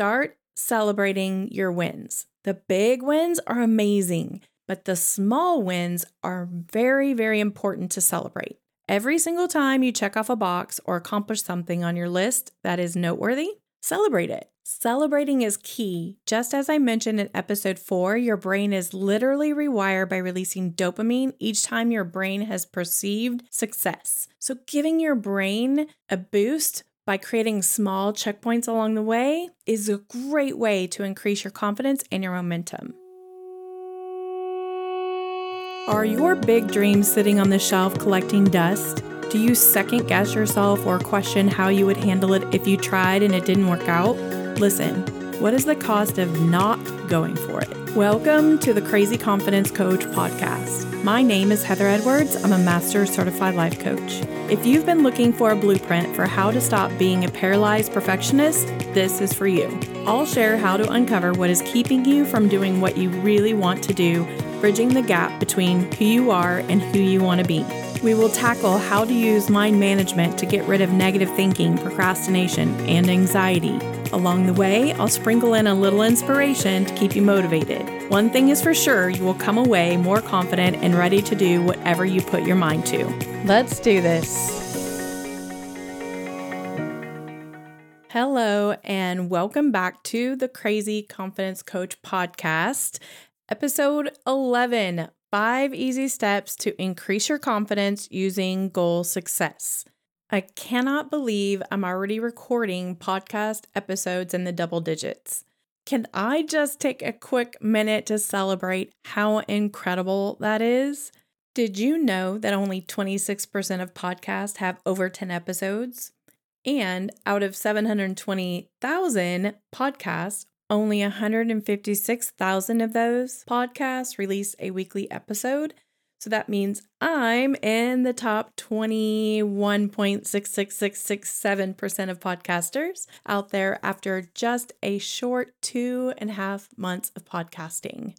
start celebrating your wins. The big wins are amazing, but the small wins are very, very important to celebrate. Every single time you check off a box or accomplish something on your list that is noteworthy, celebrate it. Celebrating is key. Just as I mentioned in episode four, your brain is literally rewired by releasing dopamine each time your brain has perceived success. So, giving your brain a boost by creating small checkpoints along the way is a great way to increase your confidence and your momentum. Are your big dreams sitting on the shelf collecting dust? Do you second guess yourself or question how you would handle it if you tried and it didn't work out? Listen, what is the cost of not going for it? Welcome to the Crazy Confidence Coach podcast. My name is Heather Edwards. I'm a Master Certified Life Coach. If you've been looking for a blueprint for how to stop being a paralyzed perfectionist, this is for you. I'll share how to uncover what is keeping you from doing what you really want to do, bridging the gap between who you are and who you want to be. We will tackle how to use mind management to get rid of negative thinking, procrastination, and anxiety Along the way, I'll sprinkle in a little inspiration to keep you motivated. One thing is for sure, you will come away more confident and ready to do whatever you put your mind to. Let's do this. Hello, and welcome back to the Crazy Confidence Coach podcast, episode 11 Five Easy Steps to Increase Your Confidence Using Goal Success. I cannot believe I'm already recording podcast episodes in the double digits. Can I just take a quick minute to celebrate how incredible that is? Did you know that only 26% of podcasts have over 10 episodes? And out of 720,000 podcasts, only 156,000 of those podcasts release a weekly episode. So that means I'm in the top 21.66667% of podcasters out there after just a short two and a half months of podcasting.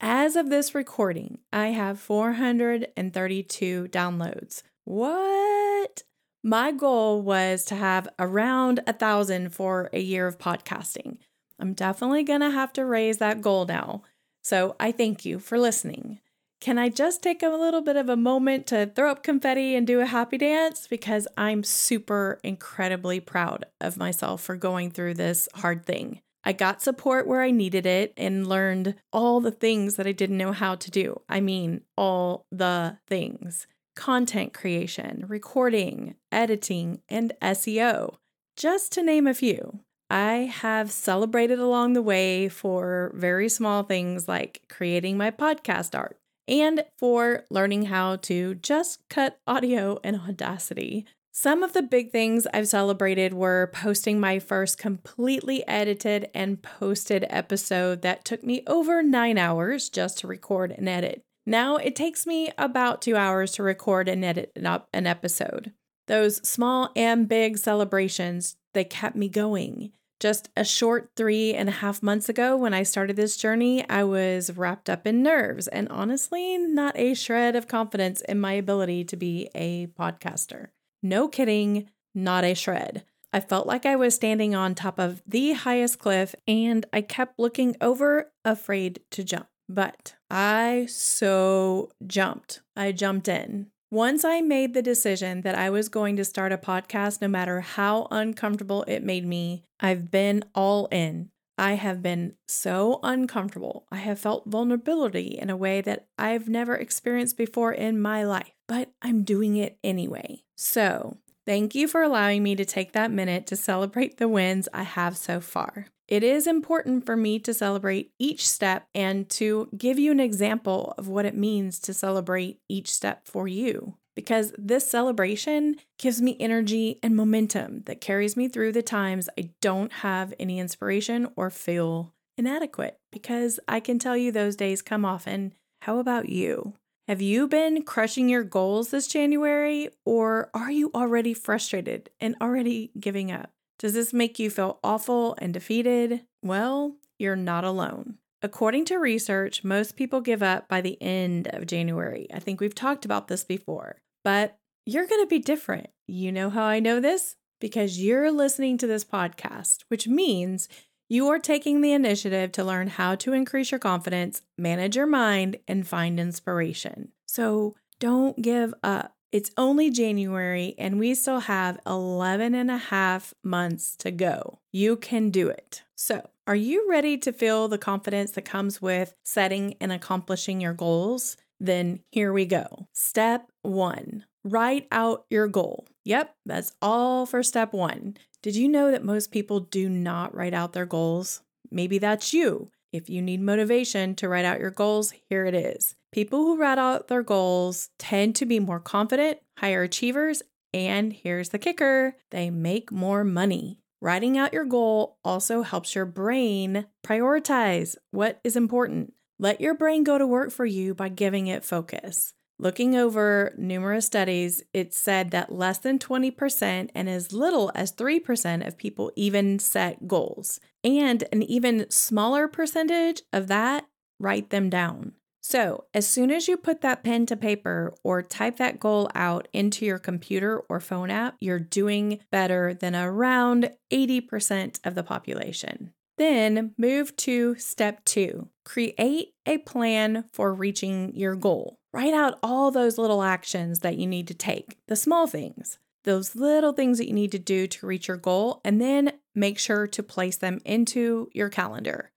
As of this recording, I have 432 downloads. What? My goal was to have around a thousand for a year of podcasting. I'm definitely to have to raise that goal now. So I thank you for listening. Can I just take a little bit of a moment to throw up confetti and do a happy dance? Because I'm super incredibly proud of myself for going through this hard thing. I got support where I needed it and learned all the things that I didn't know how to do. I mean, all the things content creation, recording, editing, and SEO, just to name a few. I have celebrated along the way for very small things like creating my podcast art, and for learning how to just cut audio in Audacity. Some of the big things I've celebrated were posting my first completely edited and posted episode that took me over nine hours just to record and edit. Now it takes me about two hours to record and edit an episode. Those small and big celebrations, they kept me going. Just a short three and a half months ago, when I started this journey, I was wrapped up in nerves and honestly, not a shred of confidence in my ability to be a podcaster. No kidding, not a shred. I felt like I was standing on top of the highest cliff and I kept looking over, afraid to jump. But I so jumped. I jumped in. Once I made the decision that I was going to start a podcast, no matter how uncomfortable it made me, I've been all in. I have been so uncomfortable. I have felt vulnerability in a way that I've never experienced before in my life, but I'm doing it anyway. So, thank you for allowing me to take that minute to celebrate the wins I have so far. It is important for me to celebrate each step and to give you an example of what it means to celebrate each step for you. Because this celebration gives me energy and momentum that carries me through the times I don't have any inspiration or feel inadequate. Because I can tell you those days come often. How about you? Have you been crushing your goals this January, or are you already frustrated and already giving up? Does this make you feel awful and defeated? Well, you're not alone. According to research, most people give up by the end of January. I think we've talked about this before, but you're going to be different. You know how I know this? Because you're listening to this podcast, which means You are taking the initiative to learn how to increase your confidence, manage your mind, and find inspiration. So don't give up. It's only January and we still have 11 and a half months to go. You can do it. So, are you ready to feel the confidence that comes with setting and accomplishing your goals? Then here we go. Step one write out your goal. Yep, that's all for step one. Did you know that most people do not write out their goals? Maybe that's you. If you need motivation to write out your goals, here it is. People who write out their goals tend to be more confident, higher achievers, and here's the kicker they make more money. Writing out your goal also helps your brain prioritize what is important. Let your brain go to work for you by giving it focus. Looking over numerous studies, it said that less than 20% and as little as 3% of people even set goals. And an even smaller percentage of that write them down. So, as soon as you put that pen to paper or type that goal out into your computer or phone app, you're doing better than around 80% of the population. Then move to step two create a plan for reaching your goal. Write out all those little actions that you need to take, the small things, those little things that you need to do to reach your goal, and then make sure to place them into your calendar.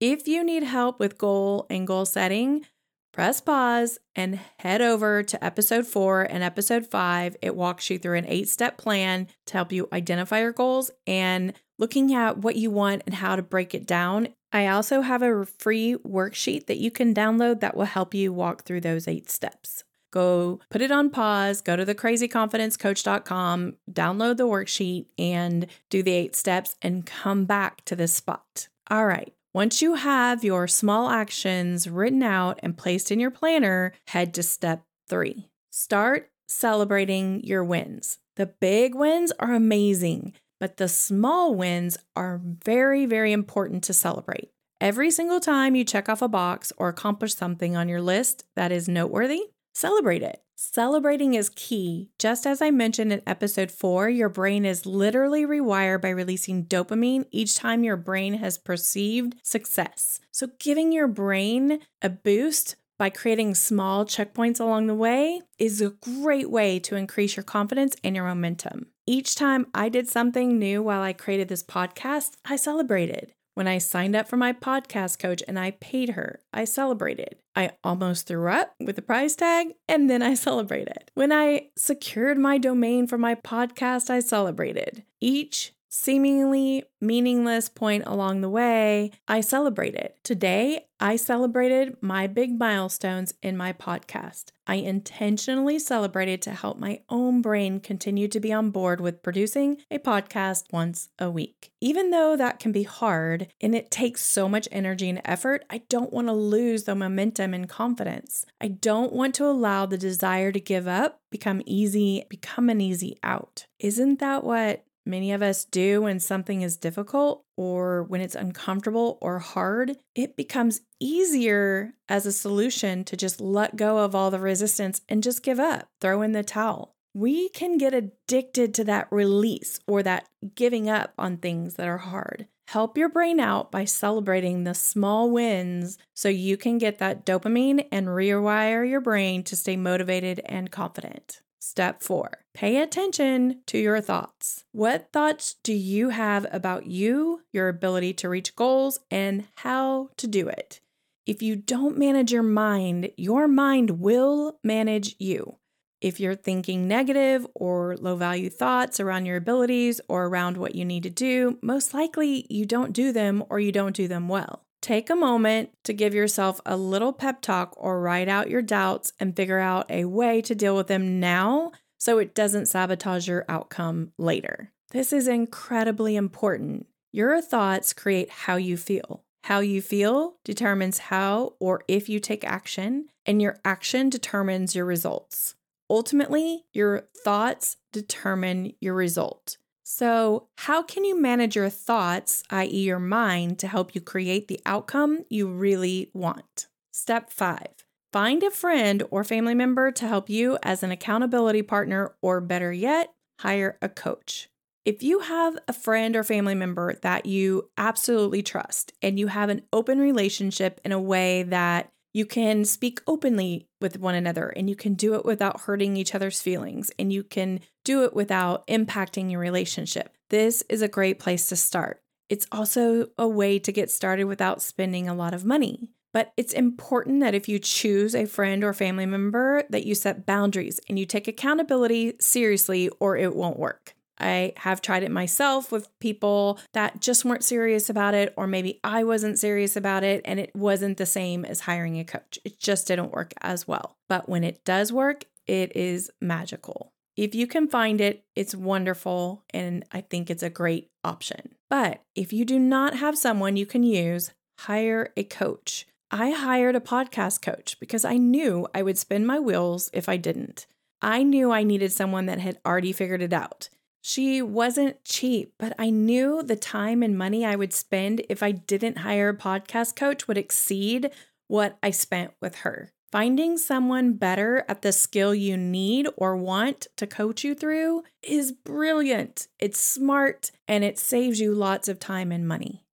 If you need help with goal and goal setting, press pause and head over to episode four and episode five. It walks you through an eight step plan to help you identify your goals and looking at what you want and how to break it down. I also have a free worksheet that you can download that will help you walk through those eight steps. Go put it on pause, go to the crazyconfidencecoach.com, download the worksheet, and do the eight steps and come back to this spot. All right. Once you have your small actions written out and placed in your planner, head to step three. Start celebrating your wins. The big wins are amazing, but the small wins are very, very important to celebrate. Every single time you check off a box or accomplish something on your list that is noteworthy, celebrate it. Celebrating is key. Just as I mentioned in episode four, your brain is literally rewired by releasing dopamine each time your brain has perceived success. So, giving your brain a boost by creating small checkpoints along the way is a great way to increase your confidence and your momentum. Each time I did something new while I created this podcast, I celebrated. When I signed up for my podcast coach and I paid her, I celebrated. I almost threw up with the price tag and then I celebrated. When I secured my domain for my podcast, I celebrated. Each seemingly meaningless point along the way, I celebrated. Today, I celebrated my big milestones in my podcast. I intentionally celebrated to help my own brain continue to be on board with producing a podcast once a week. Even though that can be hard and it takes so much energy and effort, I don't want to lose the momentum and confidence. I don't want to allow the desire to give up become easy, become an easy out. Isn't that what many of us do when something is difficult or when it's uncomfortable or hard, it becomes easier as a solution to just let go of all the resistance and just give up, throw in the towel. We can get addicted to that release or that giving up on things that are hard. Help your brain out by celebrating the small wins so you can get that dopamine and rewire your brain to stay motivated and confident. Step four, pay attention to your thoughts. What thoughts do you have about you, your ability to reach goals, and how to do it? If you don't manage your mind, your mind will manage you. If you're thinking negative or low value thoughts around your abilities or around what you need to do, most likely you don't do them or you don't do them well. Take a moment to give yourself a little pep talk or write out your doubts and figure out a way to deal with them now so it doesn't sabotage your outcome later. This is incredibly important. Your thoughts create how you feel. How you feel determines how or if you take action, and your action determines your results. Ultimately, your thoughts determine your result. So, how can you manage your thoughts, i.e., your mind, to help you create the outcome you really want? Step five find a friend or family member to help you as an accountability partner, or better yet, hire a coach. If you have a friend or family member that you absolutely trust and you have an open relationship in a way that you can speak openly with one another and you can do it without hurting each other's feelings and you can do it without impacting your relationship. This is a great place to start. It's also a way to get started without spending a lot of money. But it's important that if you choose a friend or family member that you set boundaries and you take accountability seriously or it won't work. I have tried it myself with people that just weren't serious about it, or maybe I wasn't serious about it and it wasn't the same as hiring a coach. It just didn't work as well. But when it does work, it is magical. If you can find it, it's wonderful and I think it's a great option. But if you do not have someone you can use, hire a coach. I hired a podcast coach because I knew I would spin my wheels if I didn't. I knew I needed someone that had already figured it out. She wasn't cheap, but I knew the time and money I would spend if I didn't hire a podcast coach would exceed what I spent with her. Finding someone better at the skill you need or want to coach you through is brilliant. It's smart and it saves you lots of time and money.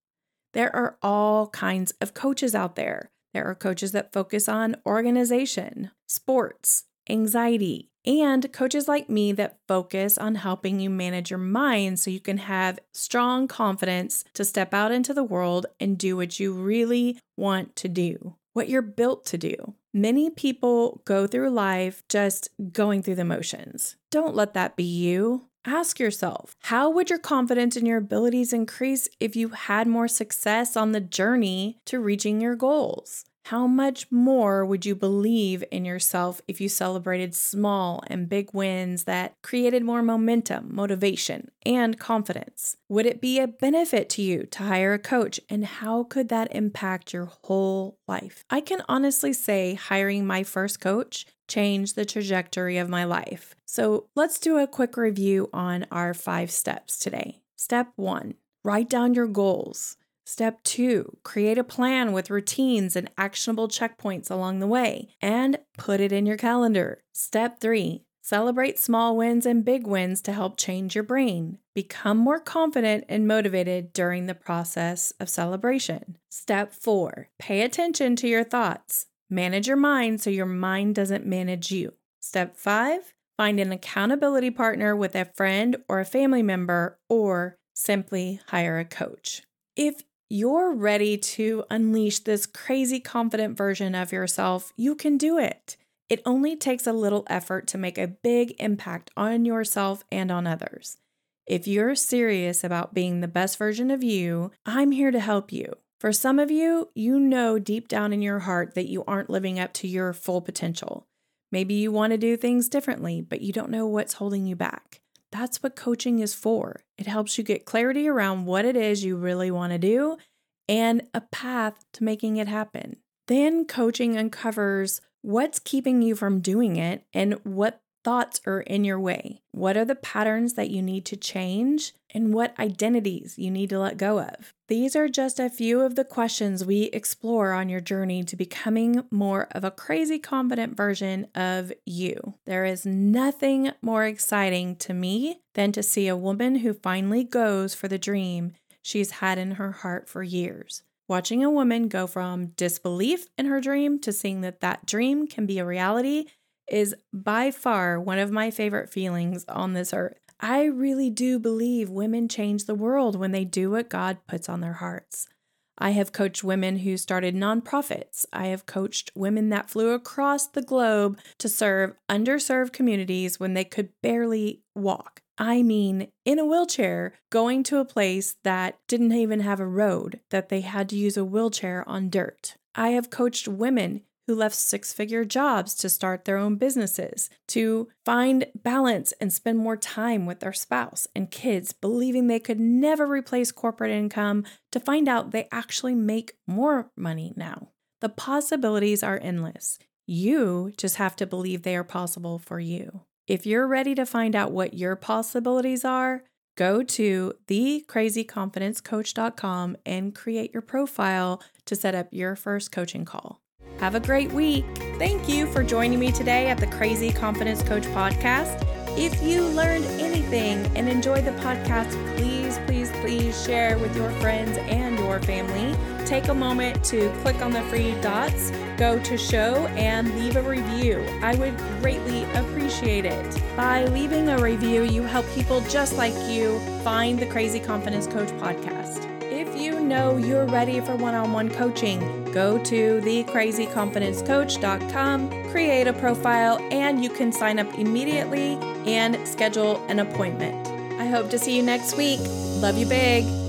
There are all kinds of coaches out there. There are coaches that focus on organization, sports, anxiety, and coaches like me that focus on helping you manage your mind so you can have strong confidence to step out into the world and do what you really want to do, what you're built to do. Many people go through life just going through the motions. Don't let that be you. Ask yourself, how would your confidence in your abilities increase if you had more success on the journey to reaching your goals? How much more would you believe in yourself if you celebrated small and big wins that created more momentum, motivation, and confidence? Would it be a benefit to you to hire a coach, and how could that impact your whole life? I can honestly say hiring my first coach changed the trajectory of my life. So let's do a quick review on our five steps today. Step one write down your goals. Step two, create a plan with routines and actionable checkpoints along the way and put it in your calendar. Step three, celebrate small wins and big wins to help change your brain. Become more confident and motivated during the process of celebration. Step four, pay attention to your thoughts. Manage your mind so your mind doesn't manage you. Step five, find an accountability partner with a friend or a family member or simply hire a coach. If you're ready to unleash this crazy confident version of yourself, you can do it. It only takes a little effort to make a big impact on yourself and on others. If you're serious about being the best version of you, I'm here to help you. For some of you, you know deep down in your heart that you aren't living up to your full potential. Maybe you want to do things differently, but you don't know what's holding you back. That's what coaching is for. It helps you get clarity around what it is you really want to do and a path to making it happen. Then coaching uncovers what's keeping you from doing it and what thoughts are in your way. What are the patterns that you need to change and what identities you need to let go of? These are just a few of the questions we explore on your journey to becoming more of a crazy confident version of you. There is nothing more exciting to me than to see a woman who finally goes for the dream she's had in her heart for years. Watching a woman go from disbelief in her dream to seeing that that dream can be a reality is by far one of my favorite feelings on this earth. I really do believe women change the world when they do what God puts on their hearts. I have coached women who started nonprofits. I have coached women that flew across the globe to serve underserved communities when they could barely walk. I mean, in a wheelchair, going to a place that didn't even have a road, that they had to use a wheelchair on dirt. I have coached women who left six figure jobs to start their own businesses, to find balance and spend more time with their spouse and kids, believing they could never replace corporate income, to find out they actually make more money now. The possibilities are endless. You just have to believe they are possible for you. If you're ready to find out what your possibilities are, go to thecrazyconfidencecoach.com and create your profile to set up your first coaching call. Have a great week. Thank you for joining me today at the Crazy Confidence Coach podcast. If you learned anything and enjoyed the podcast, please, please, please share with your friends and your family. Take a moment to click on the free dots, go to show, and leave a review. I would greatly appreciate it. By leaving a review, you help people just like you find the Crazy Confidence Coach podcast. If you know you're ready for one on one coaching, go to thecrazyconfidencecoach.com, create a profile, and you can sign up immediately and schedule an appointment. I hope to see you next week. Love you big.